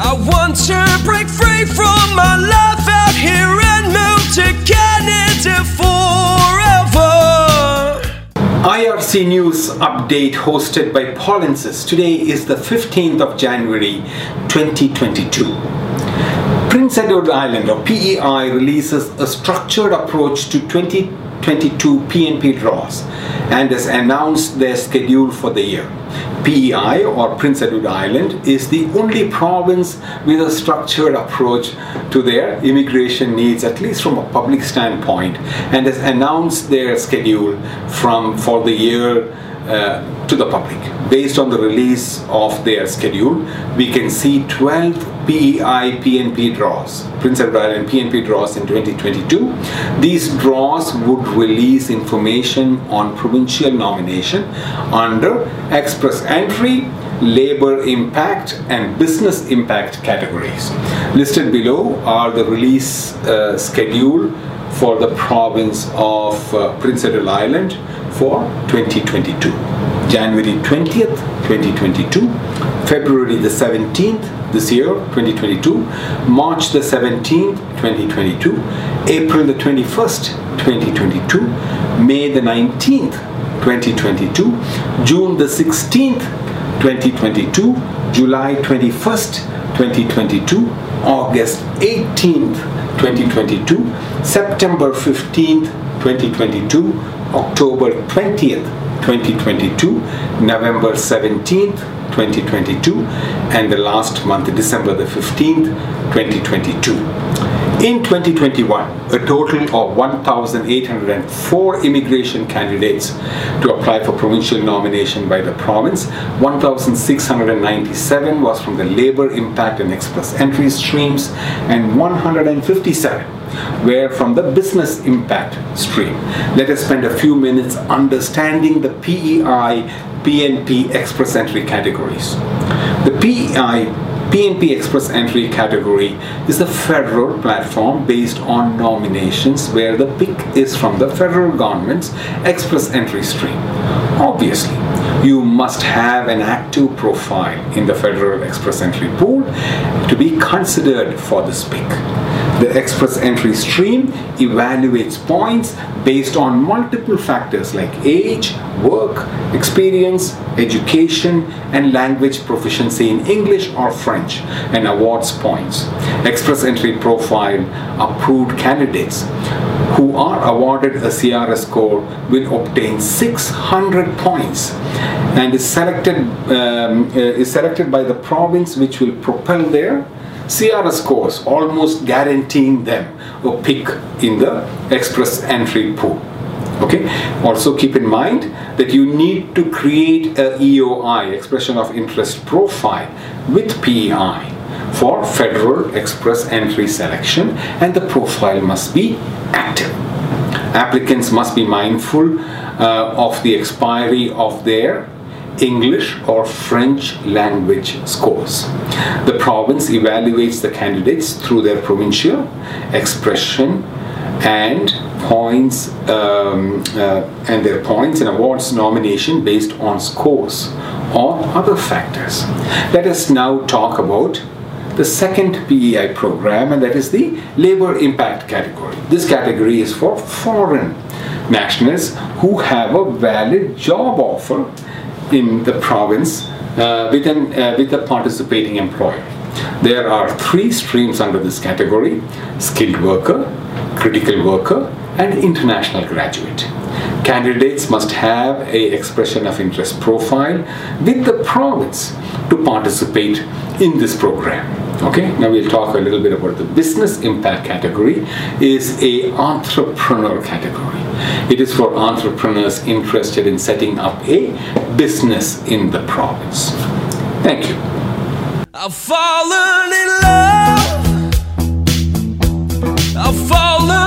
I want to break free from my life out here and move to Canada forever. IRC News Update hosted by Paulinsis. Today is the 15th of January 2022. Prince Edward Island or PEI releases a structured approach to 2022 PNP draws and has announced their schedule for the year. PEI or Prince Edward Island is the only province with a structured approach to their immigration needs, at least from a public standpoint, and has announced their schedule from for the year uh, to the public. Based on the release of their schedule, we can see 12 PEI PNP draws, Prince Edward Island PNP draws in 2022. These draws would release information on provincial nomination under express entry, labor impact, and business impact categories. Listed below are the release uh, schedule for the province of uh, Prince Edward Island for 2022. January 20th, 2022, February the 17th this year, 2022, March the 17th, 2022, April the 21st, 2022, May the 19th, 2022, June the 16th, 2022, July 21st, 2022, August 18th, 2022, September 15th, 2022, October 20th, 2022, November 17th, 2022, and the last month, December the 15th, 2022. In 2021, a total of 1,804 immigration candidates to apply for provincial nomination by the province. 1,697 was from the labor impact and express entry streams, and 157 were from the business impact stream. Let us spend a few minutes understanding the PEI PNP express entry categories. The PEI PNP Express Entry category is the federal platform based on nominations where the pick is from the federal government's Express Entry stream. Obviously, you must have an active profile in the federal Express Entry pool to be considered for this pick. The Express Entry stream evaluates points based on multiple factors like age, work, experience, education, and language proficiency in English or French, and awards points. Express Entry profile approved candidates who are awarded a CRS score will obtain 600 points and is selected um, uh, is selected by the province which will propel their CRS scores, almost guaranteeing them a pick in the express entry pool. Okay. Also keep in mind that you need to create a EOI, expression of interest profile, with PEI for federal express entry selection, and the profile must be active. Applicants must be mindful uh, of the expiry of their English or French language scores. The province evaluates the candidates through their provincial expression and points um, uh, and their points and awards nomination based on scores or other factors. Let us now talk about the second PEI program, and that is the labor impact category. This category is for foreign nationals who have a valid job offer in the province uh, with, an, uh, with a participating employer. There are three streams under this category skilled worker, critical worker, and international graduate. Candidates must have a expression of interest profile with the province to participate in this program. Okay, now we'll talk a little bit about the business impact category is a entrepreneur category. It is for entrepreneurs interested in setting up a business in the province. Thank you. I've fallen in love. I've fallen